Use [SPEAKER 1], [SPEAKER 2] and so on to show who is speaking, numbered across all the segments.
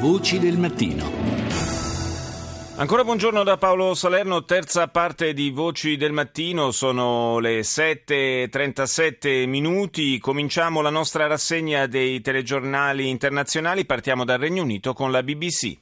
[SPEAKER 1] Voci del mattino.
[SPEAKER 2] Ancora buongiorno da Paolo Salerno, terza parte di Voci del Mattino, sono le 7.37 minuti, cominciamo la nostra rassegna dei telegiornali internazionali, partiamo dal Regno Unito con la BBC.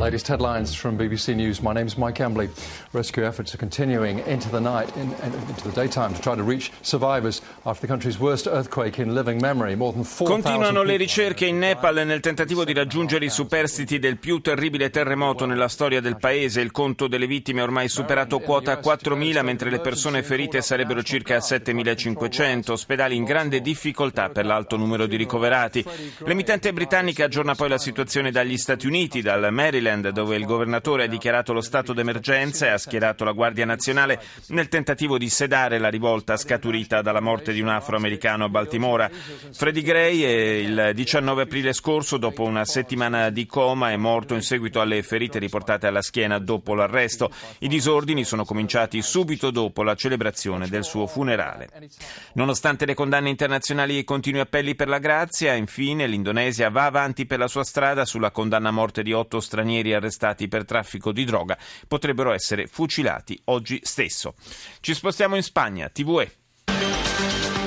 [SPEAKER 3] Latest headlines from BBC News. My name is Mike Embley. Rescue efforts are continuing into the night, in, into the daytime, to try to reach survivors after the country's worst earthquake in living memory. More than 4,000
[SPEAKER 2] Continuano le ricerche in Nepal nel tentativo di raggiungere i superstiti del più terribile terremoto nella storia del paese. Il conto delle vittime è ormai superato quota 4.000, mentre le persone ferite sarebbero circa 7.500. Ospedali in grande difficoltà per l'alto numero di ricoverati. L'emittente britannica aggiorna poi la situazione dagli Stati Uniti, dal Maryland dove il governatore ha dichiarato lo stato d'emergenza e ha schierato la Guardia Nazionale nel tentativo di sedare la rivolta scaturita dalla morte di un afroamericano a Baltimora. Freddie Gray il 19 aprile scorso, dopo una settimana di coma, è morto in seguito alle ferite riportate alla schiena dopo l'arresto. I disordini sono cominciati subito dopo la celebrazione del suo funerale. Nonostante le condanne internazionali e i continui appelli per la grazia, infine l'Indonesia va avanti per la sua strada sulla condanna a morte di otto stranieri stranieri arrestati per traffico di droga potrebbero essere fucilati oggi stesso. Ci spostiamo in Spagna, TVE.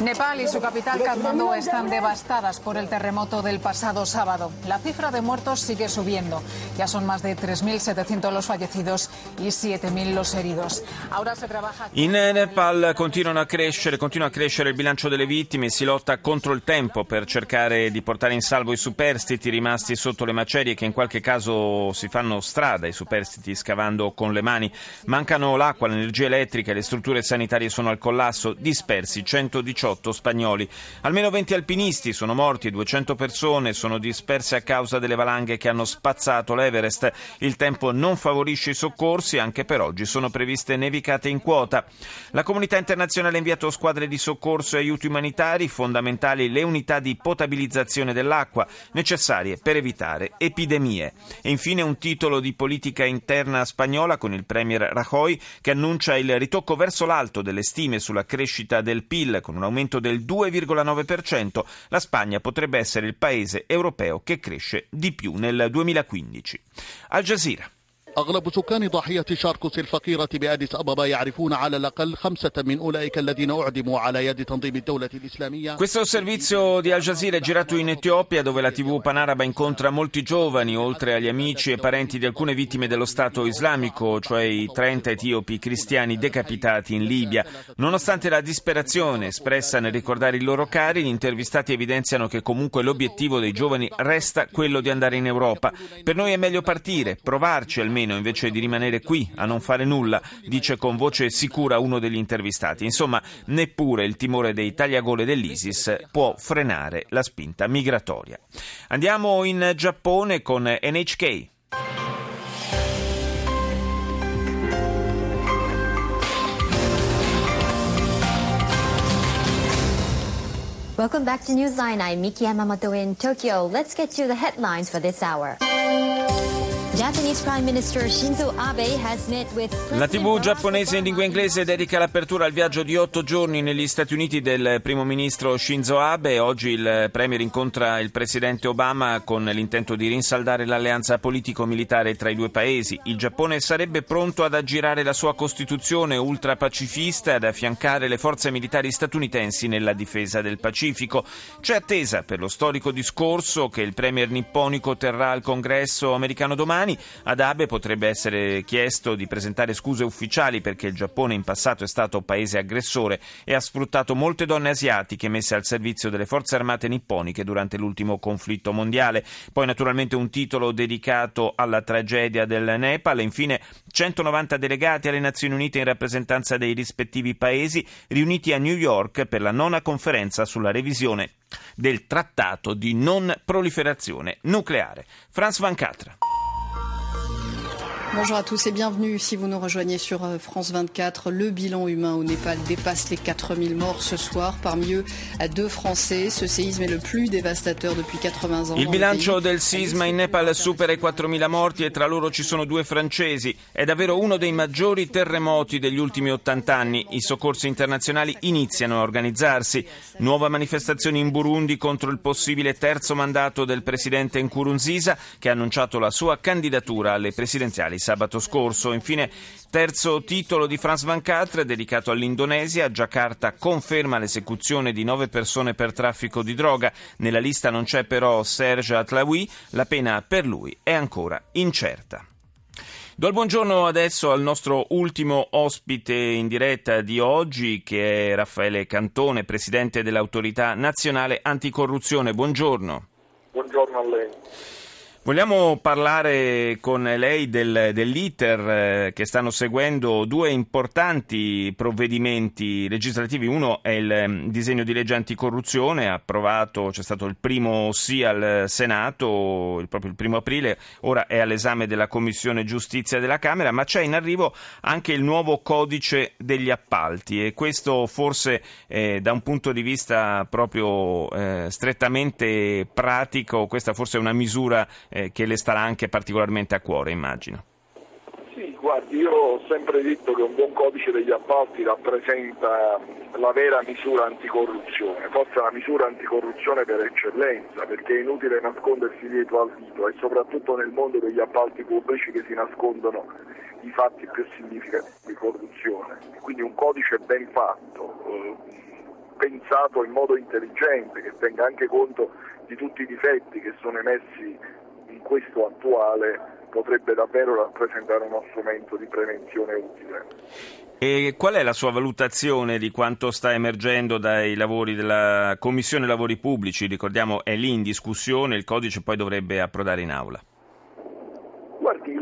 [SPEAKER 4] Nepal y su capital Katmandú están devastadas por el terremoto del pasado sábado. La cifra de muertos sigue subiendo. Ya son más de 3.700 los fallecidos y 7.000 los heridos. Ahora se trabaja...
[SPEAKER 2] In Nepal continuano a crescere, continua a crescere il bilancio delle vittime si lotta contro il tempo per cercare di portare in salvo i superstiti rimasti sotto le macerie che in qualche caso si fanno strada, i superstiti scavando con le mani. Mancano l'acqua, l'energia elettrica le strutture sanitarie sono al collasso, dispersi 118 18 spagnoli. Almeno 20 alpinisti sono morti, 200 persone sono disperse a causa delle valanghe che hanno spazzato l'Everest. Il tempo non favorisce i soccorsi, anche per oggi sono previste nevicate in quota. La comunità internazionale ha inviato squadre di soccorso e aiuti umanitari, fondamentali le unità di potabilizzazione dell'acqua, necessarie per evitare epidemie. E infine un titolo di politica interna spagnola con il premier Rajoy che annuncia il ritocco verso l'alto delle stime sulla crescita del PIL con un aumento aumento del 2,9%. La Spagna potrebbe essere il paese europeo che cresce di più nel 2015. Al Jazeera.
[SPEAKER 5] أغلب سكان ضاحية شاركوس الفقيرة بأديس أبابا يعرفون على الأقل خمسة من أولئك الذين أعدموا على يد تنظيم الدولة الإسلامية
[SPEAKER 2] Questo servizio di Al Jazeera è girato in Etiopia dove la TV Panaraba incontra molti giovani, oltre agli amici e parenti di alcune vittime dello Stato islamico, cioè i 30 etiopi cristiani decapitati in Libia. Nonostante la disperazione espressa nel ricordare i loro cari, gli intervistati evidenziano che comunque l'obiettivo dei giovani resta quello di andare in Europa. Per noi è meglio partire, provarci almeno meno invece di rimanere qui a non fare nulla, dice con voce sicura uno degli intervistati. Insomma, neppure il timore dei tagliagole dell'ISIS può frenare la spinta migratoria. Andiamo in Giappone con NHK.
[SPEAKER 6] Welcome back to Newsline. I'm Miki Yamamoto in Tokyo. Let's get you the headlines for this hour.
[SPEAKER 2] La TV giapponese in lingua inglese dedica l'apertura al viaggio di otto giorni negli Stati Uniti del primo ministro Shinzo Abe. Oggi il premier incontra il presidente Obama con l'intento di rinsaldare l'alleanza politico-militare tra i due paesi. Il Giappone sarebbe pronto ad aggirare la sua costituzione ultrapacifista e ad affiancare le forze militari statunitensi nella difesa del Pacifico. C'è attesa per lo storico discorso che il premier nipponico terrà al congresso americano domani domani. Ad Abe potrebbe essere chiesto di presentare scuse ufficiali perché il Giappone in passato è stato paese aggressore e ha sfruttato molte donne asiatiche messe al servizio delle forze armate nipponiche durante l'ultimo conflitto mondiale. Poi naturalmente un titolo dedicato alla tragedia del Nepal infine 190 delegati alle Nazioni Unite in rappresentanza dei rispettivi paesi riuniti a New York per la nona conferenza sulla revisione del trattato di non proliferazione nucleare. Franz Van Catra.
[SPEAKER 1] Bonjour à tous et bienvenue si vous nous rejoignez sur euh, France 24. Le bilan humain au Népal dépasse les 4000 morts ce soir, parmi eux deux Français. Ce séisme est le plus dévastateur depuis 80 ans.
[SPEAKER 2] Il bilancio del sisma in Nepal supera i 4.000 morti e tra loro ci sono due francesi. È davvero uno dei maggiori terremoti degli ultimi 80 anni. I soccorsi internazionali iniziano a organizzarsi. Nuova manifestazione in Burundi contro il possibile terzo mandato del presidente Nkurunziza che ha annunciato la sua candidatura alle presidenziali sabato scorso. Infine, terzo titolo di France 24 dedicato all'Indonesia. Jakarta conferma l'esecuzione di nove persone per traffico di droga. Nella lista non c'è però Serge Atlaoui. La pena per lui è ancora incerta. Do il buongiorno adesso al nostro ultimo ospite in diretta di oggi, che è Raffaele Cantone, presidente dell'autorità nazionale anticorruzione. Buongiorno.
[SPEAKER 7] Buongiorno a lei.
[SPEAKER 2] Vogliamo parlare con lei del, dell'iter eh, che stanno seguendo due importanti provvedimenti legislativi. Uno è il mm, disegno di legge anticorruzione, approvato, c'è stato il primo sì al Senato, il, proprio il primo aprile, ora è all'esame della Commissione Giustizia della Camera, ma c'è in arrivo anche il nuovo codice degli appalti e questo forse eh, da un punto di vista proprio eh, strettamente pratico, questa forse è una misura eh, che le starà anche particolarmente a cuore, immagino.
[SPEAKER 7] Sì, guardi, io ho sempre detto che un buon codice degli appalti rappresenta la vera misura anticorruzione, forse la misura anticorruzione per eccellenza, perché è inutile nascondersi dietro al dito e soprattutto nel mondo degli appalti pubblici che si nascondono i fatti più significativi di corruzione. Quindi un codice ben fatto, eh, pensato in modo intelligente, che tenga anche conto di tutti i difetti che sono emersi in questo attuale potrebbe davvero rappresentare uno strumento di prevenzione utile.
[SPEAKER 2] E qual è la sua valutazione di quanto sta emergendo dai lavori della Commissione Lavori Pubblici? Ricordiamo è lì in discussione, il codice poi dovrebbe approdare in aula.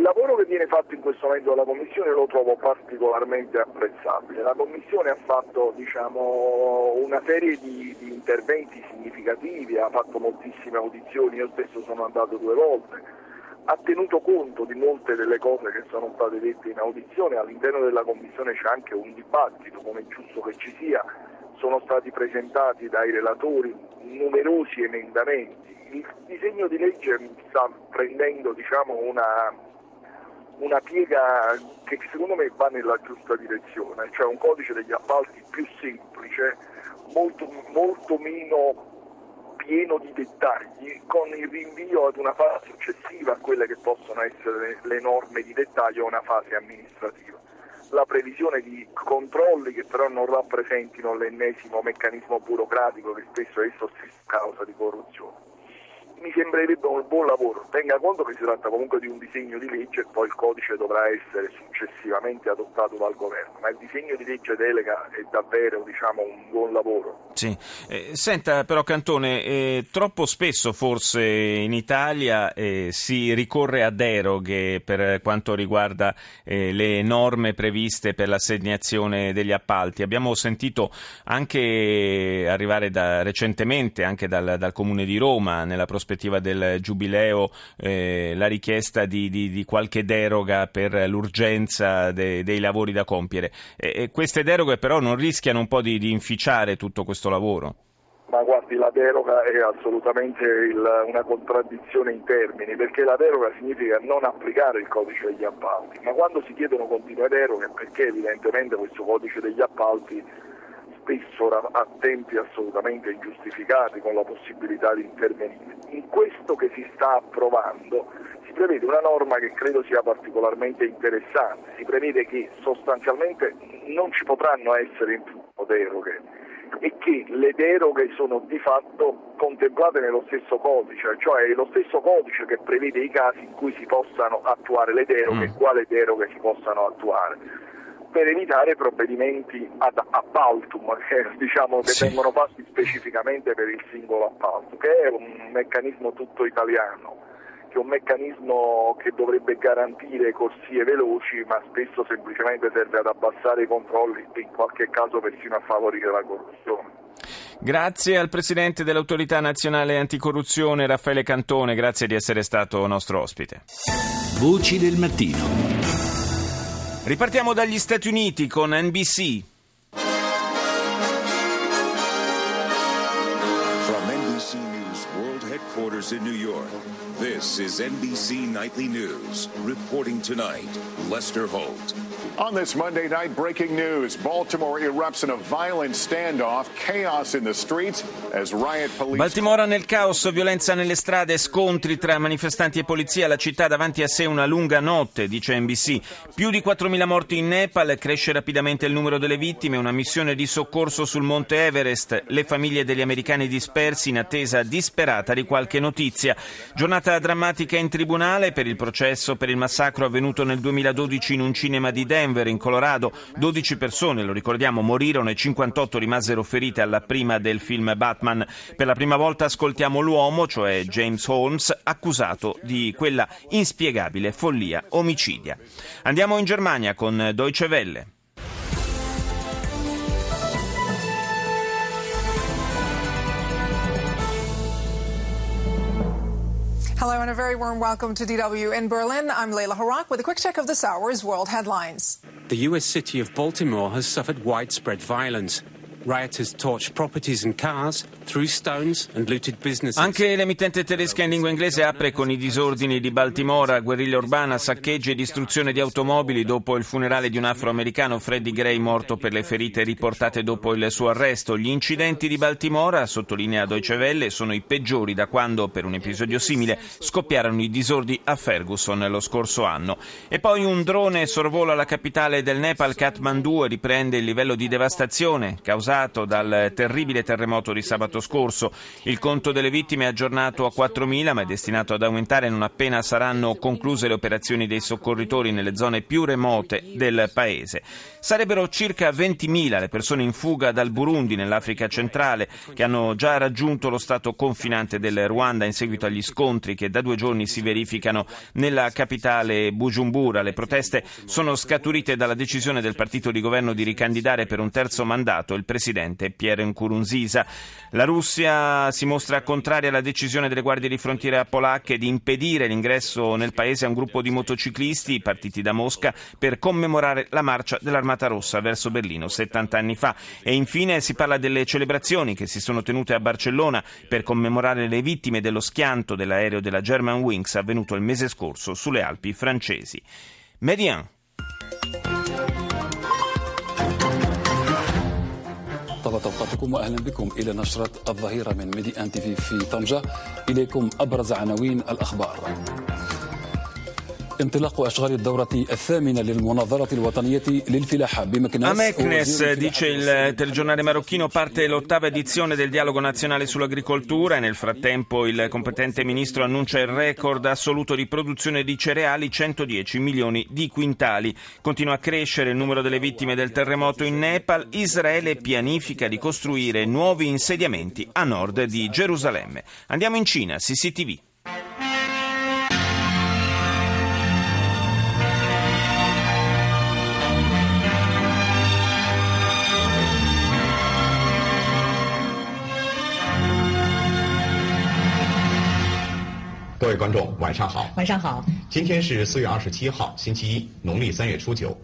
[SPEAKER 7] Lavoro che viene fatto in questo momento dalla Commissione lo trovo particolarmente apprezzabile. La Commissione ha fatto diciamo, una serie di, di interventi significativi, ha fatto moltissime audizioni, io stesso sono andato due volte, ha tenuto conto di molte delle cose che sono state dette in audizione, all'interno della Commissione c'è anche un dibattito, come è giusto che ci sia, sono stati presentati dai relatori numerosi emendamenti il disegno di legge sta prendendo diciamo, una, una piega che secondo me va nella giusta direzione, cioè un codice degli appalti più semplice, molto, molto meno pieno di dettagli, con il rinvio ad una fase successiva a quelle che possono essere le norme di dettaglio una fase amministrativa. La previsione di controlli che però non rappresentino l'ennesimo meccanismo burocratico che spesso è causa di corruzione mi sembrerebbe un buon lavoro. Tenga conto che si tratta comunque di un disegno di legge e poi il codice dovrà essere successivamente adottato dal governo, ma il disegno di legge delega è davvero diciamo, un buon lavoro.
[SPEAKER 2] Sì. Eh, senta però Cantone, eh, troppo spesso forse in Italia eh, si ricorre a deroghe per quanto riguarda eh, le norme previste per l'assegnazione degli appalti. Abbiamo sentito anche arrivare da, recentemente anche dal, dal Comune di Roma nella prospettiva prospettiva del giubileo eh, la richiesta di, di, di, qualche deroga per l'urgenza de, dei lavori da compiere. E, queste deroghe però non rischiano un po' di, di inficiare tutto questo lavoro?
[SPEAKER 7] Ma guardi, la deroga è assolutamente il, una contraddizione in termini, perché la deroga significa non applicare il codice degli appalti, ma quando si chiedono continue deroghe, perché evidentemente questo codice degli appalti spesso a tempi assolutamente ingiustificati con la possibilità di intervenire. In questo che si sta approvando si prevede una norma che credo sia particolarmente interessante, si prevede che sostanzialmente non ci potranno essere in più deroghe e che le deroghe sono di fatto contemplate nello stesso codice, cioè è lo stesso codice che prevede i casi in cui si possano attuare le deroghe e mm. quale deroghe si possano attuare per evitare provvedimenti ad appaltum, che, diciamo, che sì. vengono fatti specificamente per il singolo appalto, che è un meccanismo tutto italiano, che è un meccanismo che dovrebbe garantire corsie veloci, ma spesso semplicemente serve ad abbassare i controlli e in qualche caso persino a favorire la corruzione.
[SPEAKER 2] Grazie al Presidente dell'Autorità Nazionale Anticorruzione Raffaele Cantone, grazie di essere stato nostro ospite.
[SPEAKER 8] Voci del mattino.
[SPEAKER 2] Ripartiamo dagli Stati Uniti con NBC.
[SPEAKER 9] This is NBC Nightly News. Reporting tonight, Lester Holt.
[SPEAKER 10] On this Monday night, breaking news. Baltimore erupts in a violent standoff, chaos in the streets as riot police.
[SPEAKER 2] Baltimora nel caos, violenza nelle strade, scontri tra manifestanti e polizia, la città davanti a sé una lunga notte, dice NBC. Più di 4.000 morti in Nepal, cresce rapidamente il numero delle vittime, una missione di soccorso sul monte Everest, le famiglie degli americani dispersi in attesa disperata di qualche notizia. Giornata drammatica in tribunale per il processo per il massacro avvenuto nel 2012 in un cinema di. Denver, in Colorado. 12 persone, lo ricordiamo, morirono e 58 rimasero ferite alla prima del film Batman. Per la prima volta ascoltiamo l'uomo, cioè James Holmes, accusato di quella inspiegabile follia omicidia. Andiamo in Germania con Deutsche Welle.
[SPEAKER 11] And a very warm welcome to DW in Berlin. I'm Leila Harak with a quick check of this hour's world headlines.
[SPEAKER 12] The U.S. city of Baltimore has suffered widespread violence.
[SPEAKER 2] Anche l'emittente tedesca in lingua inglese apre con i disordini di Baltimora, guerriglia urbana, saccheggi e distruzione di automobili dopo il funerale di un afroamericano, Freddie Gray, morto per le ferite riportate dopo il suo arresto. Gli incidenti di Baltimora, sottolinea Deutsche Welle, sono i peggiori da quando, per un episodio simile, scoppiarono i disordini a Ferguson lo scorso anno. E poi un drone sorvola la capitale del Nepal, Kathmandu, e riprende il livello di devastazione causato dal terribile terremoto di sabato scorso. Il conto delle vittime è aggiornato a 4.000, ma è destinato ad aumentare non appena saranno concluse le operazioni dei soccorritori nelle zone più remote del paese. Sarebbero circa 20.000 le persone in fuga dal Burundi nell'Africa centrale che hanno già raggiunto lo stato confinante del Ruanda in seguito agli scontri che da due giorni si verificano nella capitale Bujumbura. Le proteste sono scaturite dalla decisione del partito di governo di ricandidare per un terzo mandato il presidente Pierre Nkurunziza. La Russia si mostra contraria alla decisione delle guardie di frontiera polacche di impedire l'ingresso nel paese a un gruppo di motociclisti partiti da Mosca per commemorare la marcia dell'Armata Rossa verso Berlino 70 anni fa. E infine si parla delle celebrazioni che si sono tenute a Barcellona per commemorare le vittime dello schianto dell'aereo della German Wings avvenuto il mese scorso sulle Alpi francesi. Median.
[SPEAKER 13] طبعا اوقاتكم واهلا بكم إلى نشرة الظهيرة من ميدي ان تي في في طنجة إليكم أبرز عناوين الأخبار.
[SPEAKER 2] A Meknes, dice il telegiornale marocchino, parte l'ottava edizione del dialogo nazionale sull'agricoltura e nel frattempo il competente ministro annuncia il record assoluto di produzione di cereali, 110 milioni di quintali. Continua a crescere il numero delle vittime del terremoto in Nepal. Israele pianifica di costruire nuovi insediamenti a nord di Gerusalemme. Andiamo in Cina, CCTV.
[SPEAKER 14] “位观众，晚上好。”“
[SPEAKER 15] 晚上好。”“
[SPEAKER 14] 今天是四月二十七号，星期一，农历三月初九。”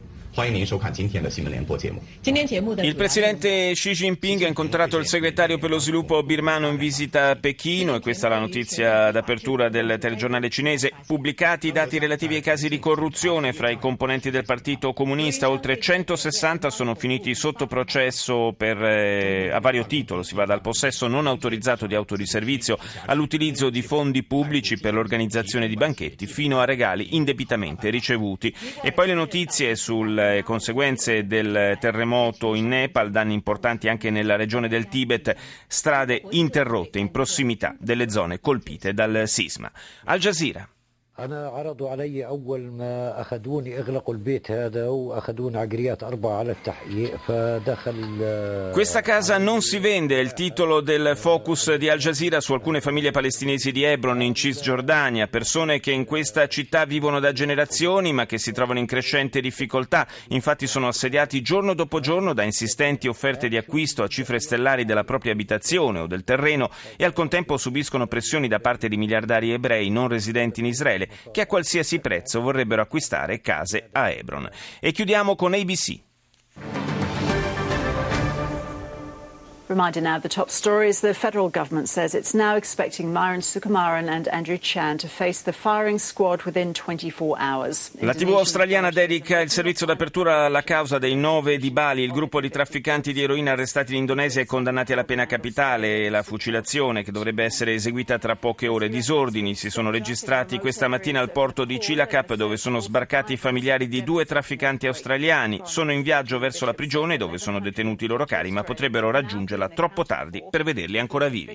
[SPEAKER 2] Il presidente Xi Jinping ha incontrato il segretario per lo sviluppo birmano in visita a Pechino e questa è la notizia d'apertura del telegiornale cinese. Pubblicati i dati relativi ai casi di corruzione fra i componenti del Partito Comunista, oltre 160 sono finiti sotto processo per, eh, a vario titolo. Si va dal possesso non autorizzato di auto di servizio all'utilizzo di fondi pubblici per l'organizzazione di banchetti fino a regali indebitamente ricevuti. E poi le notizie sul le conseguenze del terremoto in Nepal, danni importanti anche nella regione del Tibet, strade interrotte in prossimità delle zone colpite dal sisma. Al Jazeera.
[SPEAKER 15] أنا عرضوا علي أول ما أخذوني أغلقوا البيت هذا وأخذوني عقريات أربعة على التحقيق فدخل
[SPEAKER 2] Questa casa non si vende, è il titolo del focus di Al Jazeera su alcune famiglie palestinesi di Hebron in Cisgiordania, persone che in questa città vivono da generazioni ma che si trovano in crescente difficoltà. Infatti sono assediati giorno dopo giorno da insistenti offerte di acquisto a cifre stellari della propria abitazione o del terreno e al contempo subiscono pressioni da parte di miliardari ebrei non residenti in Israele che a qualsiasi prezzo vorrebbero acquistare case a Hebron. E chiudiamo con ABC.
[SPEAKER 16] Reminder now the top stories. The federal government says it's now expecting Myron Sukumaran and Andrew Chan to face the firing squad within 24 hours.
[SPEAKER 2] La TV australiana dedica il servizio d'apertura alla causa dei nove di Bali, il gruppo di trafficanti di eroina arrestati in Indonesia e condannati alla pena capitale e la fucilazione che dovrebbe essere eseguita tra poche ore. Disordini si sono registrati questa mattina al porto di Cilacap dove sono sbarcati i familiari di due trafficanti australiani. Sono in viaggio verso la prigione dove sono detenuti i loro cari ma potrebbero troppo tardi per vederli ancora vivi.